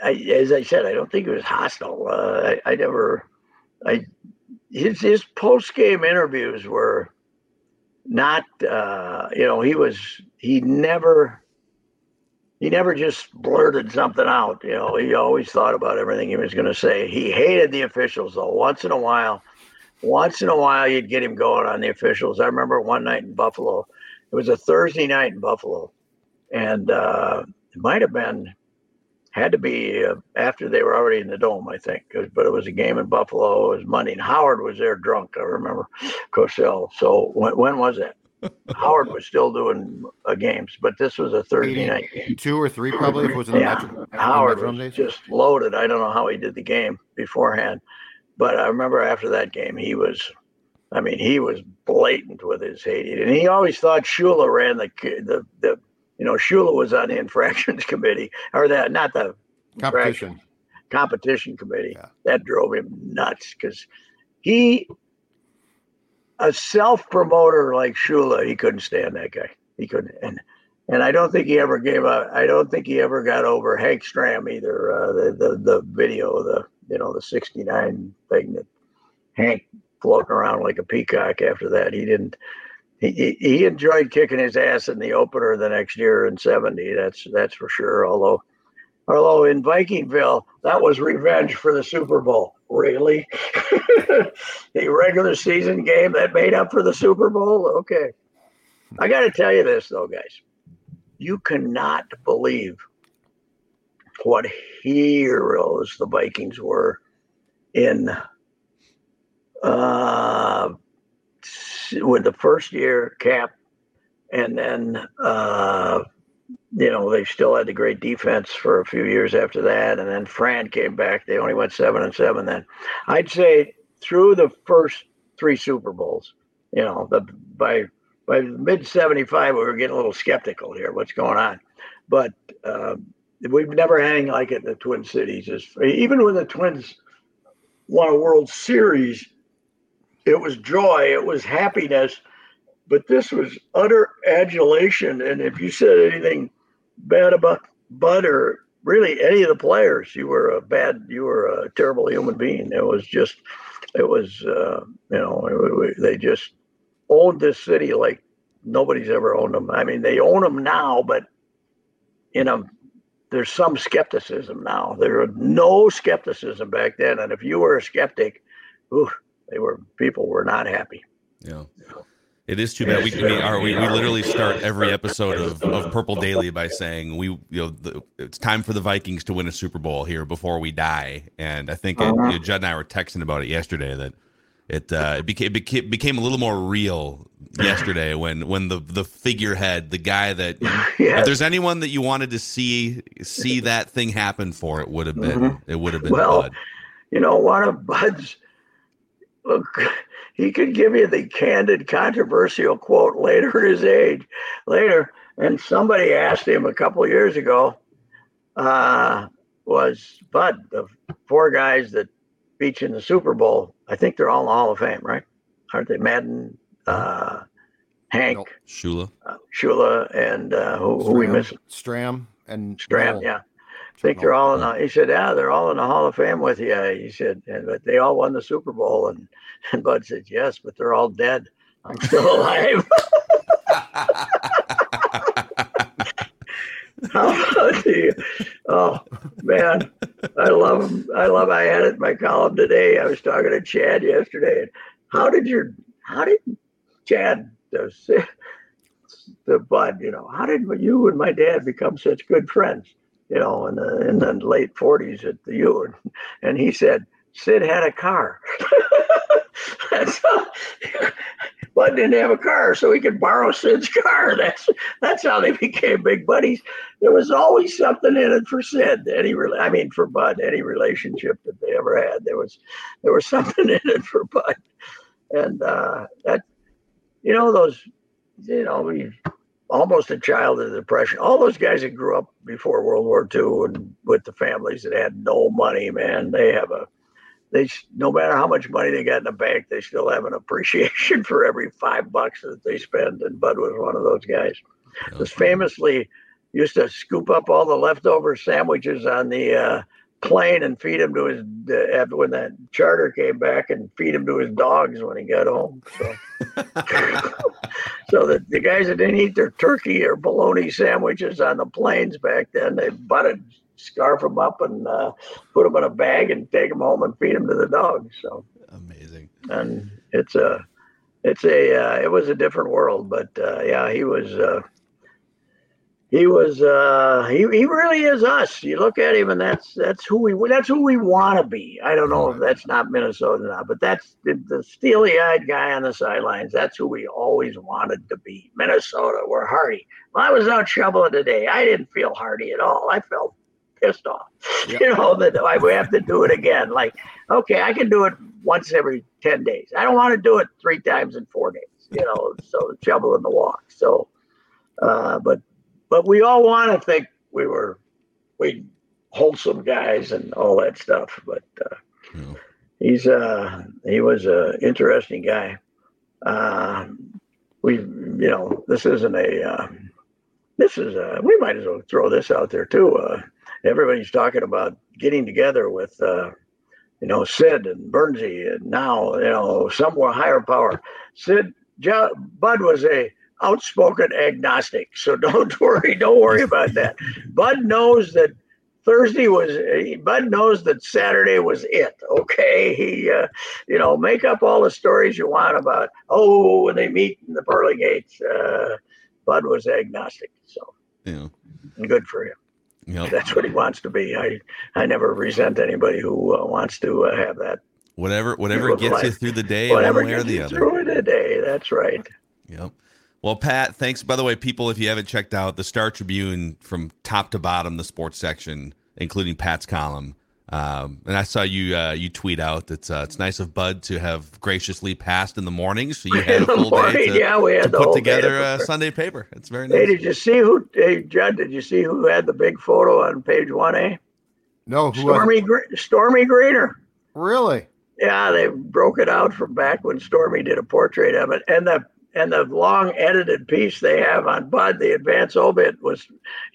I, as I said, I don't think he was hostile. Uh, I, I never. I his his post game interviews were not. Uh, you know, he was he never. He never just blurted something out. You know, he always thought about everything he was going to say. He hated the officials, though. Once in a while, once in a while, you'd get him going on the officials. I remember one night in Buffalo it was a Thursday night in Buffalo, and uh, it might have been had to be uh, after they were already in the dome, I think. But it was a game in Buffalo. It was Monday, and Howard was there drunk. I remember Cosell. So when, when was that? Howard was still doing uh, games, but this was a Thursday night game. Two or three, probably, if it was in yeah. Metro, Howard was days. just loaded. I don't know how he did the game beforehand, but I remember after that game, he was I mean, he was blatant with his hating, and he always thought Shula ran the the the you know Shula was on the infractions committee or that not the competition competition committee. Yeah. That drove him nuts because he a self promoter like Shula, he couldn't stand that guy. He couldn't and. And I don't think he ever gave up. I don't think he ever got over Hank Stram either. Uh, the, the the video, the you know the '69 thing that Hank floating around like a peacock after that. He didn't. He, he enjoyed kicking his ass in the opener the next year in '70. That's that's for sure. Although, although in Vikingville, that was revenge for the Super Bowl. Really, the regular season game that made up for the Super Bowl. Okay, I got to tell you this though, guys. You cannot believe what heroes the Vikings were in uh, with the first year cap, and then uh, you know they still had the great defense for a few years after that, and then Fran came back. They only went seven and seven then. I'd say through the first three Super Bowls, you know, the by by mid '75 we were getting a little skeptical here. What's going on? But uh, we've never anything like it in the Twin Cities. even when the Twins won a World Series it was joy, it was happiness, but this was utter adulation. And if you said anything bad about Bud or really any of the players, you were a bad, you were a terrible human being. It was just, it was, uh, you know, they just owned this city like nobody's ever owned them. I mean, they own them now, but you know, there's some skepticism now. There was no skepticism back then, and if you were a skeptic, ooh, they were people were not happy. Yeah. It is too bad. We, our, we, we literally start every episode of, of Purple Daily by saying we you know the, it's time for the Vikings to win a Super Bowl here before we die. And I think it, you know, Judd and I were texting about it yesterday that it uh, it became, became became a little more real yesterday when when the the figurehead, the guy that yes. if there's anyone that you wanted to see see that thing happen for, it would have been mm-hmm. it would have been well, Bud. You know, one of Bud's look, he could give you the candid, controversial quote later in his age, later. And somebody asked him a couple of years ago, uh, was Bud, the four guys that beat you in the Super Bowl, I think they're all in the Hall of Fame, right? Aren't they? Madden, uh, Hank, Nope. Shula. uh, Shula, and uh, who, who we Stram- missing? Stram and Stram, Noll. yeah. I think they're all in. The, he said, "Yeah, they're all in the Hall of Fame with you." He said, and, "But they all won the Super Bowl." And, and Bud said, "Yes, but they're all dead. I'm still alive." oh, oh man, I love. I love. I had it in my column today. I was talking to Chad yesterday. And how did your? How did Chad? The, the Bud, you know, how did you and my dad become such good friends? You know, in the in the late forties at the U, and, he said Sid had a car. How, Bud didn't have a car, so he could borrow Sid's car. That's that's how they became big buddies. There was always something in it for Sid. Any, I mean, for Bud, any relationship that they ever had, there was there was something in it for Bud, and uh, that you know those, you know, we almost a child of the depression. All those guys that grew up before World War II and with the families that had no money, man, they have a they no matter how much money they got in the bank, they still have an appreciation for every five bucks that they spend. And Bud was one of those guys. Was famously used to scoop up all the leftover sandwiches on the uh, plane and feed them to his uh, after when that charter came back and feed him to his dogs when he got home. So, so that the guys that didn't eat their turkey or bologna sandwiches on the planes back then, they butted scarf them up and uh, put them in a bag and take them home and feed them to the dogs. So, Amazing. and it's a, it's a, uh, it was a different world, but uh, yeah, he was. He was uh he, he really is us. You look at him and that's that's who we that's who we want to be. I don't know if that's not minnesota or not but that's the, the steely-eyed guy on the sidelines. That's who we always wanted to be. Minnesota we're hardy well, i was out shoveling today. I didn't feel hardy at all. I felt pissed off. Yeah. you know that I, we have to do it again. Like okay i can do it once every 10 days. I don't want to do it three times in four days you know so shovel in the walk. So uh but but we all want to think we were we wholesome guys and all that stuff but uh, Yeah. he's uh he was a interesting guy uh, we you know this isn't a uh, this is a we might as well throw this out there too uh everybody's talking about getting together with uh you know sid and Burnsie and now you know somewhere higher power sid bud was a outspoken agnostic. So don't worry, don't worry about that. Bud knows that Thursday was. Bud knows that Saturday was it. Okay, he, uh, you know, make up all the stories you want about. Oh, when they meet in the pearly gates, uh, Bud was agnostic. So Yeah. good for him. Yep. That's what he wants to be. I, I never resent anybody who uh, wants to uh, have that. Whatever whatever gets you through the day, Whatever one way or the other. through the day. That's right. Yep. Well, Pat, thanks. By the way, people, if you haven't checked out the Star Tribune from top to bottom, the sports section, including Pat's column, um, and I saw you uh, you tweet out that uh, it's nice of Bud to have graciously passed in the morning, so you had a In the full day to, yeah, we had to the put together to a prepare. Sunday paper. It's very nice. Hey, nice. did you see who? Hey, Judd, did you see who had the big photo on page one A? No, who Stormi, Gre- Stormi Greener. really? Yeah, they broke it out from back when Stormi did a portrait of it, and the and the long edited piece they have on Bud, the advance obit was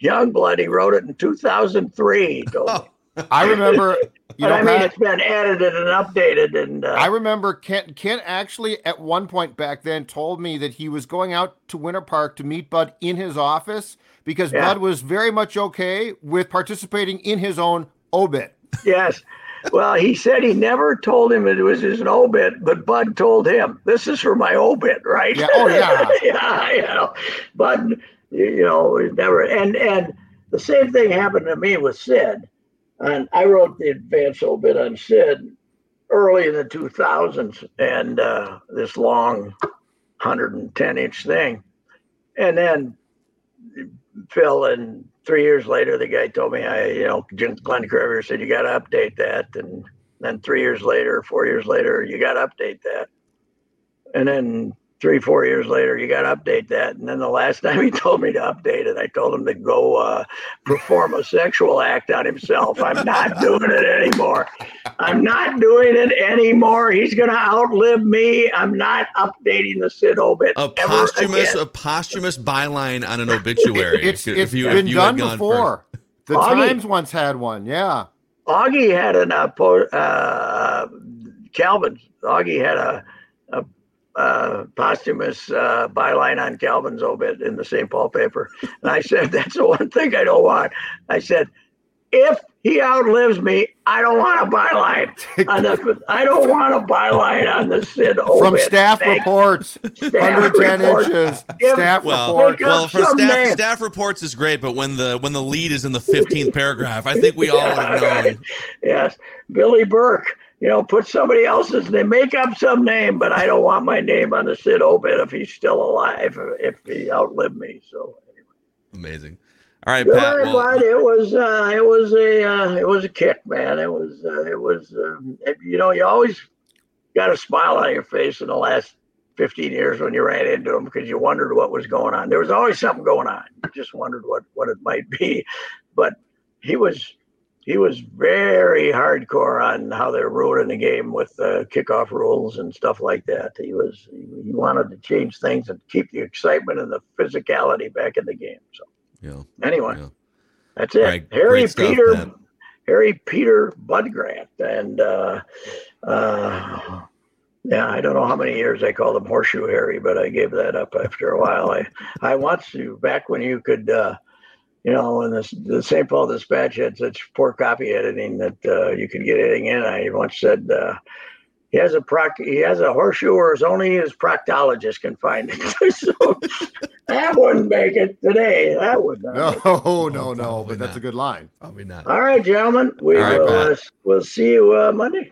Youngblood. He wrote it in 2003. He told me. I remember. You know, I mean, Pat, it's been edited and updated, and uh, I remember Kent. Kent actually, at one point back then, told me that he was going out to Winter Park to meet Bud in his office because Yeah. Bud was very much okay with participating in his own obit. Yes. Well, he said he never told him it was his obit, but Bud told him, "This is for my obit, right?" Yeah. Oh, yeah. yeah. You know, Bud, you know, never. And and the same thing happened to me with Sid. And I wrote the advance obit on Sid early in the 2000s, and uh, this long 110 inch thing, and then Phil and three years later, the guy told me, I, you know, Glenn Crevier said, you got to update that. And then three years later, four years later, you got to update that. And then three, four years later, you got to update that. And then the last time he told me to update it, I told him to go uh, perform a sexual act on himself. I'm not doing it anymore. I'm not doing it anymore. He's going to outlive me. I'm not updating the Sid obit. A posthumous, a posthumous byline on an obituary. it's it's you, been done before. First. The Augie, Times once had one. Yeah. Augie had an uh, uh, Calvin. Augie had a uh, posthumous uh, byline on Calvin's obit in the St. Paul paper. And I said, that's the one thing I don't want. I said, if he outlives me, I don't want a byline on the. I don't want a byline on the Sid obit. From staff Thanks. reports, staff 110 reports. inches. If, staff well, reports. Well, for staff, staff reports is great, but when the when the lead is in the 15th paragraph, I think we all would have known. yes, Billy Burke you know, put somebody else's name, make up some name, but I don't want my name on the Sid obit if he's still alive, if he outlived me. So anyway. amazing. All right, Pat. Well, it was uh, it was a uh, it was a kick, man. It was uh, it was um, it, you know you always got a smile on your face in the last 15 years when you ran into him because you wondered what was going on. There was always something going on. You just wondered what what it might be, but he was he was very hardcore on how they're ruining the game with uh, kickoff rules and stuff like that. He was he wanted to change things and keep the excitement and the physicality back in the game. So yeah. Anyway, yeah. that's it. Right, Harry Peter, Harry Peter Bud Grant, and uh, uh, yeah, I don't know how many years I called him Horseshoe Harry, but I gave that up after a while. I I to back when you could. Uh, you know, and the, the St. Paul Dispatch had such poor copy editing that uh, you could get anything in. I once said uh, he has a proc, he has a horseshoe, or as only his proctologist can find it. so that wouldn't make it today. That would not. No, no, no. But that's a good line. Probably not. All right, gentlemen. We right, will. Uh, we'll see you uh, Monday.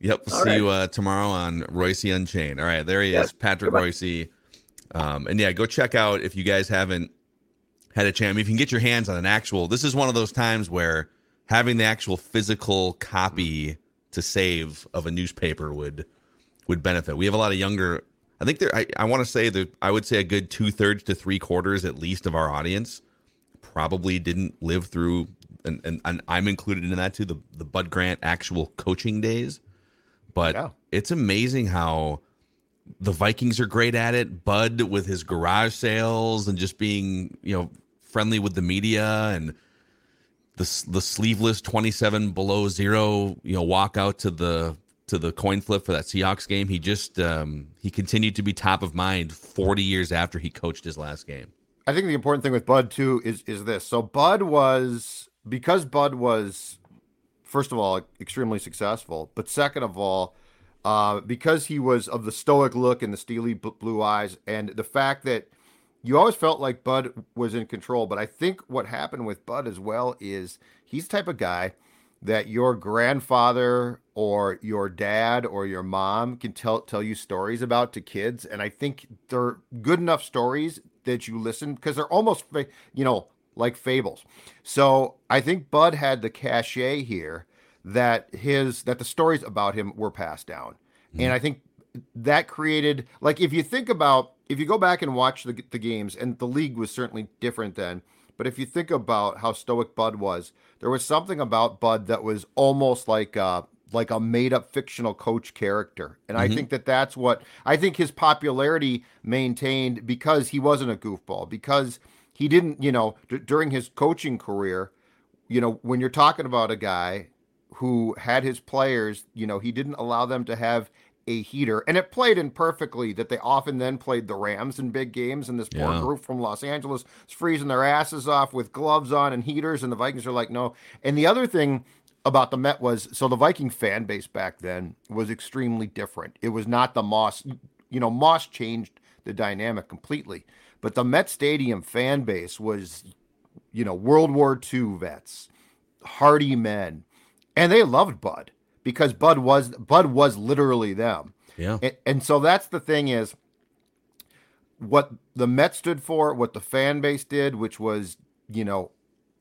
Yep. We'll see right. you uh, tomorrow on Reusse Unchained. All right. There he is, Patrick Goodbye. Reusse. Um, and yeah, go check out if you guys haven't had a chance. I mean, if you can get your hands on an actual, this is one of those times where having the actual physical copy to save of a newspaper would would benefit. We have a lot of younger. I think there. I, I want to say that I would say a good two thirds to three quarters at least of our audience probably didn't live through, and, and, and I'm included in that too. The the Bud Grant actual coaching days but yeah. it's amazing how the Vikings are great at it. Bud with his garage sales and just being, you know, friendly with the media and the the sleeveless 27 below 0, you know, walk out to the to the coin flip for that Seahawks game. He just um he continued to be top of mind 40 years after he coached his last game. I think the important thing with Bud too is is this. So Bud was because Bud was first of all, extremely successful, but second of all, uh, because he was of the stoic look and the steely blue eyes, and the fact that you always felt like Bud was in control. But I think what happened with Bud as well is he's the type of guy that your grandfather or your dad or your mom can tell tell you stories about to kids, and I think they're good enough stories that you listen because they're almost you know like fables. So I think Bud had the cachet here that his that the stories about him were passed down, mm-hmm. and I think that created like if you think about if you go back and watch the the games and the league was certainly different then. But if you think about how stoic Bud was, there was something about Bud that was almost like a, like a made up fictional coach character. And mm-hmm. I think that that's what I think his popularity maintained because he wasn't a goofball, because he didn't, you know, d- during his coaching career, you know, when you're talking about a guy who had his players, you know, he didn't allow them to have a heater. And it played in perfectly that they often then played the Rams in big games, and this poor yeah. group from Los Angeles is freezing their asses off with gloves on and heaters, and the Vikings are like, no. And the other thing about the Met was so the Viking fan base back then was extremely different. It was not the Moss, you know, Moss changed the dynamic completely, but the Met Stadium fan base was, you know, World War II vets, hardy men, and they loved Bud because Bud was Bud was literally them. Yeah. And, and so that's the thing is what the Mets stood for, what the fan base did, which was, you know,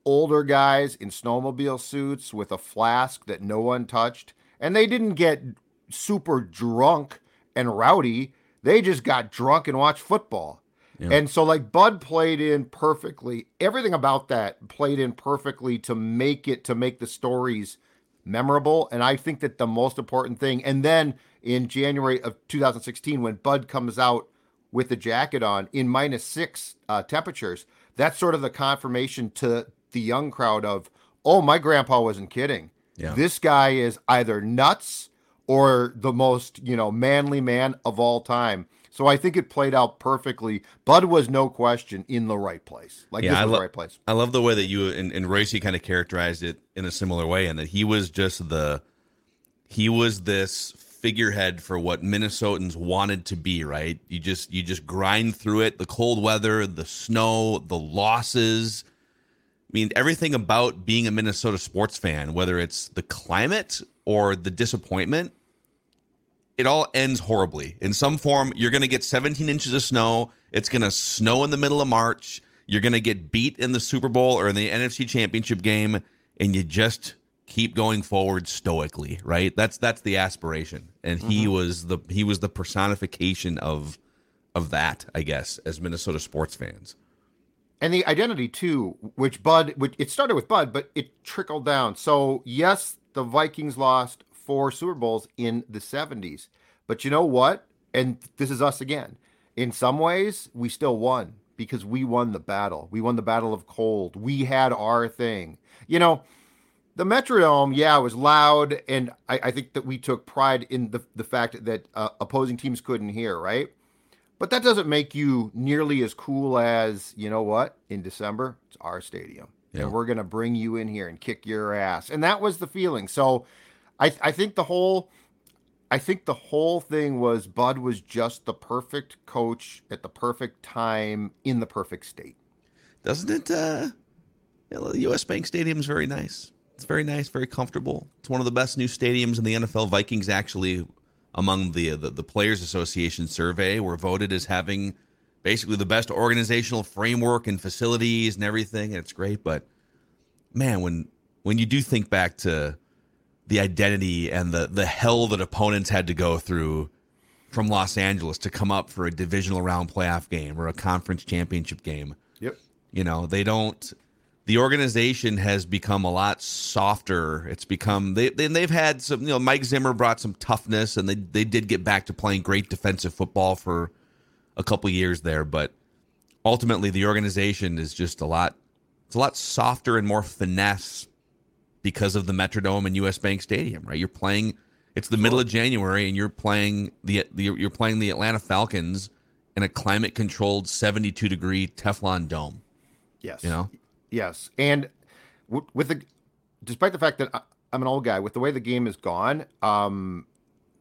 older guys in snowmobile suits with a flask that no one touched. And they didn't get super drunk and rowdy. They just got drunk and watched football. Yeah. And so, like, Bud played in perfectly. Everything about that played in perfectly to make it, to make the stories memorable. And I think that the most important thing, and then in January of 2016, when Bud comes out with the jacket on in minus six uh, temperatures, that's sort of the confirmation to the young crowd of, oh, my grandpa wasn't kidding. Yeah. This guy is either nuts or the most, you know, manly man of all time. So I think it played out perfectly. Bud was no question in the right place. Like Yeah, I lo- the right place. I love the way that you and, and Reusse kind of characterized it in a similar way, and that he was just the he was this figurehead for what Minnesotans wanted to be. Right? You just you just grind through it. The cold weather, the snow, the losses. I mean, everything about being a Minnesota sports fan, whether it's the climate or the disappointment, it all ends horribly. In some form, you're going to get 17 inches of snow. It's going to snow in the middle of March. You're going to get beat in the Super Bowl or in the NFC Championship game, and you just keep going forward stoically, right? That's that's the aspiration, and he mm-hmm. was the he was the personification of of that, I guess, as Minnesota sports fans. and the identity too, which Bud, which it started with Bud, but it trickled down. So yes, the Vikings lost four Super Bowls in the '70s, but you know what? And this is us again. In some ways, we still won because we won the battle. We won the battle of cold. We had our thing. You know, the Metrodome, yeah, it was loud, and I, I think that we took pride in the the fact that uh, opposing teams couldn't hear, right? But that doesn't make you nearly as cool as, you know what? In December, it's our stadium. Yeah. And we're going to bring you in here and kick your ass. And that was the feeling. So I, I think the whole I think the whole thing was Bud was just the perfect coach at the perfect time in the perfect state. Doesn't it? Uh, U.S. Bank Stadium is very nice. It's very nice, very comfortable. It's one of the best new stadiums in the NFL. Vikings actually, among the the, the Players Association survey, were voted as having basically the best organizational framework and facilities and everything. And it's great, but man, when when you do think back to the identity and the the hell that opponents had to go through from Los Angeles to come up for a divisional round playoff game or a conference championship game. Yep. You know, they don't. The organization has become a lot softer. It's become they they- they've had some. You know, Mike Zimmer brought some toughness, and they they did get back to playing great defensive football for a couple years there. But ultimately, the organization is just a lot. It's a lot softer and more finesse because of the Metrodome and U.S. Bank Stadium. Right, you're playing. It's the middle of January, and you're playing the, the you're playing the Atlanta Falcons in a climate controlled 72 degree Teflon dome. Yes. You know? Yes, and w- with the, despite the fact that I- I'm an old guy, with the way the game is gone, um,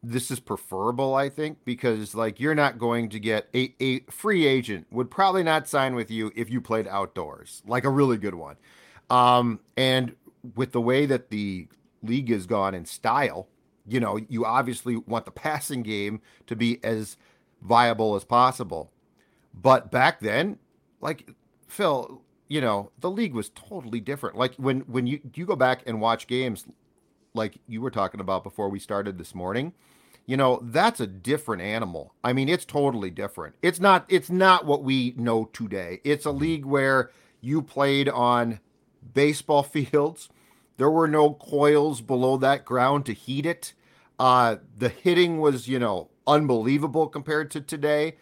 this is preferable, I think, because like you're not going to get a, a free agent would probably not sign with you if you played outdoors, like a really good one. Um, and with the way that the league has gone in style, you know, you obviously want the passing game to be as viable as possible. But back then, like Phil, you know, the league was totally different. Like when when you you go back and watch games like you were talking about before we started this morning, you know, that's a different animal. I mean, it's totally different. It's not it's not what we know today. It's a league where you played on baseball fields. There were no coils below that ground to heat it. Uh, the hitting was, you know, unbelievable compared to today.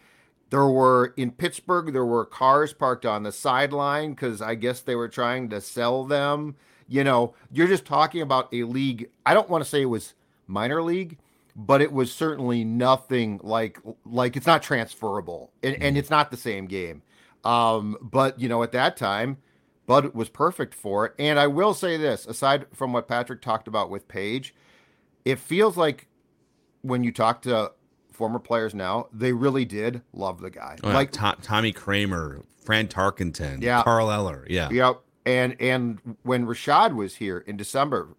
There were in Pittsburgh, there were cars parked on the sideline because I guess they were trying to sell them. You know, you're just talking about a league. I don't want to say it was minor league, but it was certainly nothing like like it's not transferable and, and it's not the same game. Um, but you know, at that time, Bud was perfect for it. And I will say this, aside from what Patrick talked about with Page, it feels like when you talk to former players now, they really did love the guy. Oh, yeah. like To- Tommy Kramer, Fran Tarkenton, Yeah. Carl Eller. Yeah. Yep. And and when Rashad was here in December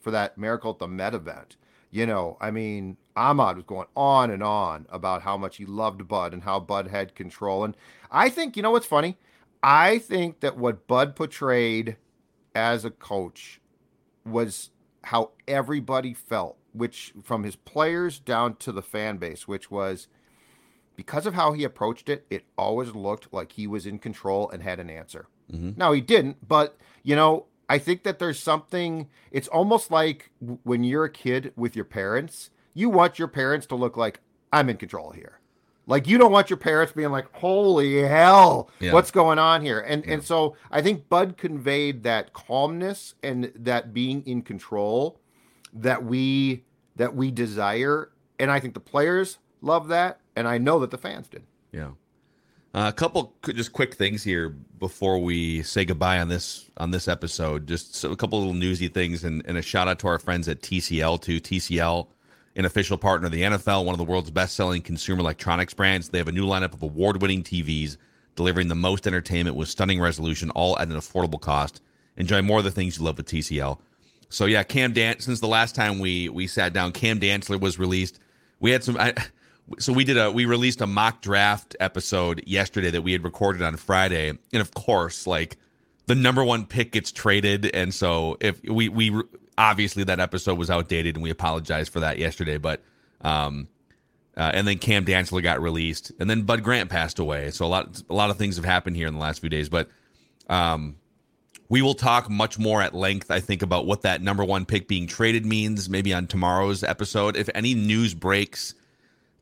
for that Miracle at the Met event, you know, I mean, Ahmad was going on and on about how much he loved Bud and how Bud had control. And I think, you know what's funny? I think that what Bud portrayed as a coach was how everybody felt, which from his players down to the fan base, which was because of how he approached it, it always looked like he was in control and had an answer. Mm-hmm. No, he didn't. But, you know, I think that there's something, it's almost like when you're a kid with your parents, you want your parents to look like, I'm in control here. Like you don't want your parents being like, "Holy hell, Yeah. what's going on here?" And and so I think Bud conveyed that calmness and that being in control that we that we desire, and I think the players love that, and I know that the fans did. Yeah. Uh, a couple just quick things here before we say goodbye on this on this episode. Just so- a couple little newsy things and, and a shout out to our friends at TCL too. TCL, an official partner of the NFL, one of the world's best selling consumer electronics brands. They have a new lineup of award winning TVs delivering the most entertainment with stunning resolution, all at an affordable cost. Enjoy more of the things you love with TCL. So yeah, Cam Dan. Since the last time we we sat down, Cam Dantzler was released. We had some. I, so we did a we released a mock draft episode yesterday that we had recorded on Friday, and of course, like the number one pick gets traded, and so if we we obviously that episode was outdated, and we apologize for that yesterday, but um. Uh, and then Cam Dantzler got released, and then Bud Grant passed away. So a lot, a lot of things have happened here in the last few days. But um, we will talk much more at length, I think, about what that number one pick being traded means, maybe on tomorrow's episode. If any news breaks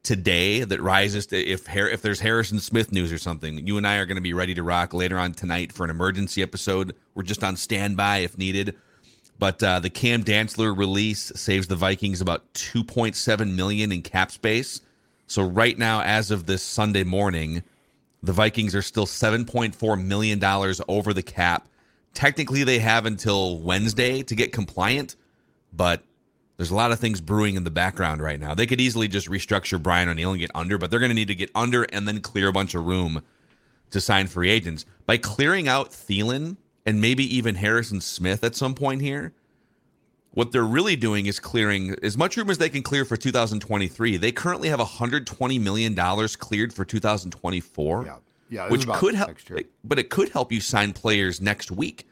today that rises to if Har- if there's Harrison Smith news or something, you and I are going to be ready to rock later on tonight for an emergency episode. We're just on standby if needed. But uh, the Cam Dantzler release saves the Vikings about 2.7 million in cap space. So right now, as of this Sunday morning, the Vikings are still 7.4 million dollars over the cap. Technically, they have until Wednesday to get compliant, but there's a lot of things brewing in the background right now. They could easily just restructure Brian O'Neill and get under, but they're going to need to get under and then clear a bunch of room to sign free agents. By clearing out Thielen and maybe even Harrison Smith at some point here, what they're really doing is clearing as much room as they can clear for 2023. They currently have 120 million dollars cleared for 2024. Yeah. Yeah, which could help, but it could help you sign players next week.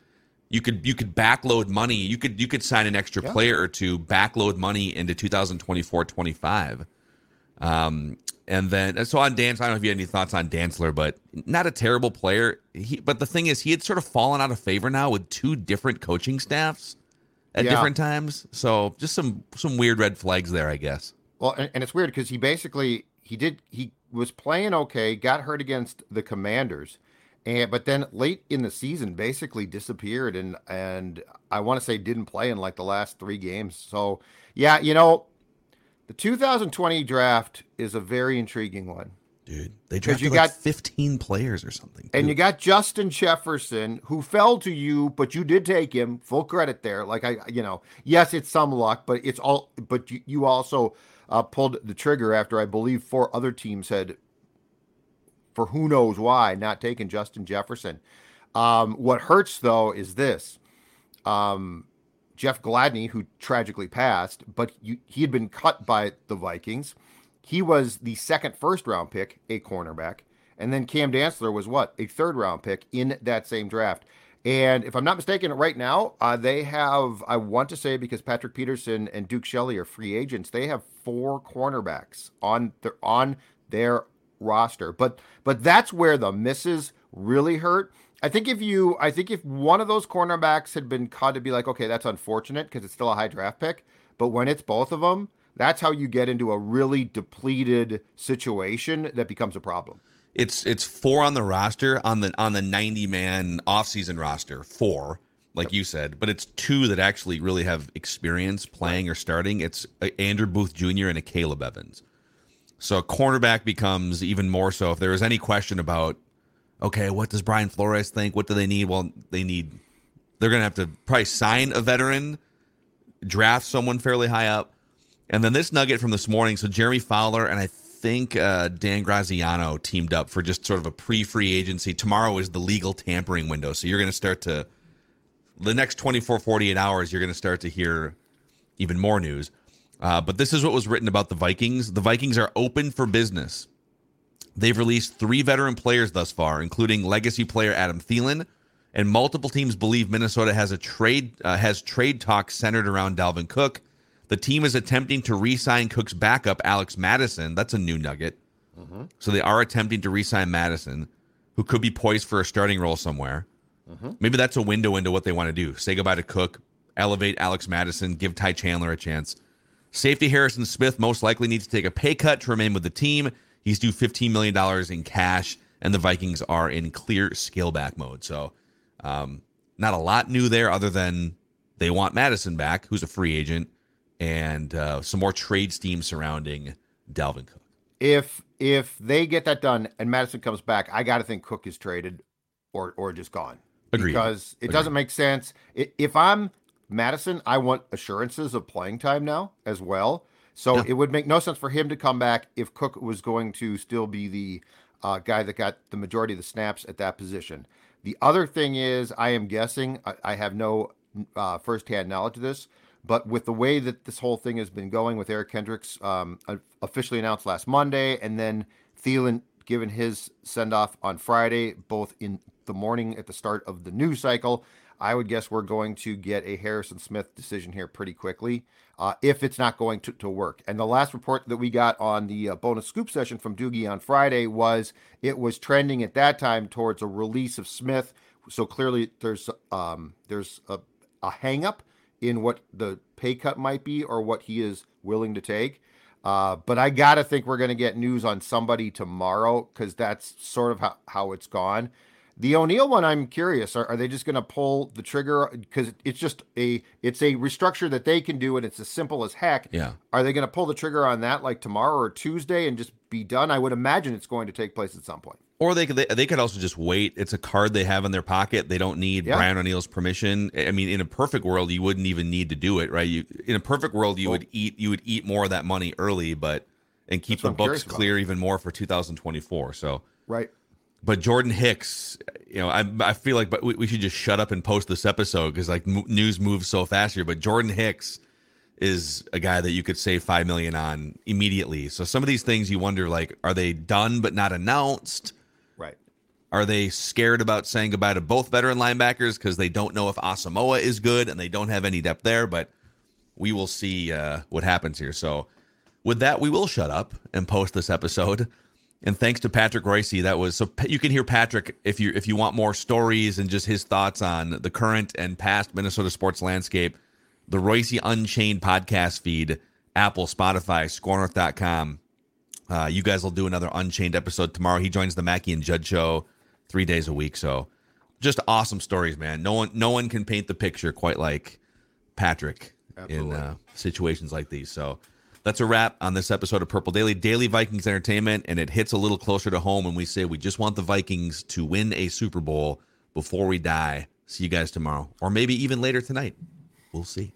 You could you could backload money. You could you could sign an extra Yeah. player or two, backload money into 2024-25. Um, and then uh, so on Dance, I don't know if you had any thoughts on Dantzler, but not a terrible player. He, but the thing is, he had sort of fallen out of favor now with two different coaching staffs at Yeah. different times. So just some some weird red flags there, I guess. Well, and, and it's weird because he basically he did he was playing okay, got hurt against the Commanders, and but then late in the season basically disappeared and and I want to say didn't play in like the last three games. So yeah, you know, the 2020 draft is a very intriguing one. Dude, they 'Cause you drafted like got- 15 players or something. And you got Justin Jefferson, who fell to you, but you did take him. Full credit there. Like I, you know, yes, it's some luck, but it's all. But you, you also uh, pulled the trigger after I believe four other teams had, for who knows why, not taken Justin Jefferson. Um, what hurts though is this: um, Jeff Gladney, who tragically passed, but he had been cut by the Vikings. He was the second first round pick, a cornerback. And then Cam Dantzler was what? A third round pick in that same draft. And if I'm not mistaken, right now, uh, they have, I want to say, because Patrick Peterson and Duke Shelley are free agents, they have four cornerbacks on their, on their roster. But but that's where the misses really hurt. I think if you I think if one of those cornerbacks had been caught, it'd be like, okay, that's unfortunate because it's still a high draft pick. But when it's both of them, that's how you get into a really depleted situation that becomes a problem. It's it's four on the roster on the on the 90 man offseason roster, four, like you said, but it's two that actually really have experience playing or starting. It's uh, Andrew Booth Jr. and Akayleb Evans. So a cornerback becomes even more so if there is any question about okay, what does Brian Flores think? What do they need? Well, they need they're going to have to probably sign a veteran, draft someone fairly high up, and then this nugget from this morning. So Jeremy Fowler and I think uh, Dan Graziano teamed up for just sort of a pre-free agency. Tomorrow is the legal tampering window, so you're going to start to the next 24 48 hours you're going to start to hear even more news uh, but this is what was written about the vikings the vikings are open for business they've released three veteran players thus far including legacy player adam Thielen, and multiple teams believe minnesota has a trade uh, has trade talks centered around dalvin cook the team is attempting to re-sign cook's backup alex Mattison. that's a new nugget so they are attempting to re-sign mattison who could be poised for a starting role somewhere Maybe that's a window into what they want to do. Say goodbye to Cook, elevate Alex Mattison, give Ty Chandler a chance. Safety Harrison Smith most likely needs to take a pay cut to remain with the team. He's due $15 million in cash, and the Vikings are in clear scale back mode. So, um, not a lot new there other than they want Mattison back, who's a free agent, and uh, some more trade steam surrounding Dalvin Cook. If if they get that done and Mattison comes back, I got to think Cook is traded or or just gone. Agreed. Because it Agreed. doesn't make sense. If I'm Mattison, I want assurances of playing time now as well. So Yeah. it would make no sense for him to come back if Cook was going to still be the uh, guy that got the majority of the snaps at that position. The other thing is, I am guessing, I, I have no uh, firsthand knowledge of this, but with the way that this whole thing has been going with Eric Kendricks um, officially announced last Monday, and then Thielen given his send off on Friday, both in the morning at the start of the news cycle, I would guess we're going to get a Harrison Smith decision here pretty quickly uh, if it's not going to, to work. And the last report that we got on the uh, bonus scoop session from Doogie on Friday was it was trending at that time towards a release of Smith. So clearly there's um, there's a, a hang up in what the pay cut might be or what he is willing to take. Uh, but I got to think we're going to get news on somebody tomorrow because that's sort of how, how it's gone. The O'Neill one, I'm curious. Are, are they just going to pull the trigger because it's just a it's a restructure that they can do and it's as simple as heck. Yeah. Are they going to pull the trigger on that like tomorrow or Tuesday and just be done? I would imagine it's going to take place at some point. Or they could they, they could also just wait. It's a card they have in their pocket. They don't need Yeah. Brian O'Neill's permission. I mean, in a perfect world, you wouldn't even need to do it, right? You in a perfect world, you would eat you would eat more of that money early, but and keep That's the books curious about. clear even more for 2024. So, Right. But Jordan Hicks, you know, I I feel like but we, we should just shut up and post this episode because like m- news moves so fast here. But Jordan Hicks is a guy that you could save five million on immediately. So some of these things you wonder like, are they done but not announced? Right. Are they scared about saying goodbye to both veteran linebackers because they don't know if Asamoah is good and they don't have any depth there? But we will see uh, what happens here. So, with that, we will shut up and post this episode. And thanks to Patrick Reusse, that was so you can hear Patrick if you if you want more stories and just his thoughts on the current and past Minnesota sports landscape. The Reusse Unchained podcast feed, Apple, Spotify, SKORNorth.com. Uh, you guys will do another Unchained episode tomorrow. He joins the Mackey and Judd show three days a week. So just awesome stories, man. No one no one can paint the picture quite like Patrick Absolutely. in uh, situations like these. So that's a wrap on this episode of Purple Daily, Daily Vikings Entertainment, and it hits a little closer to home when we say we just want the Vikings to win a Super Bowl before we die. See you guys tomorrow, or maybe even later tonight. We'll see.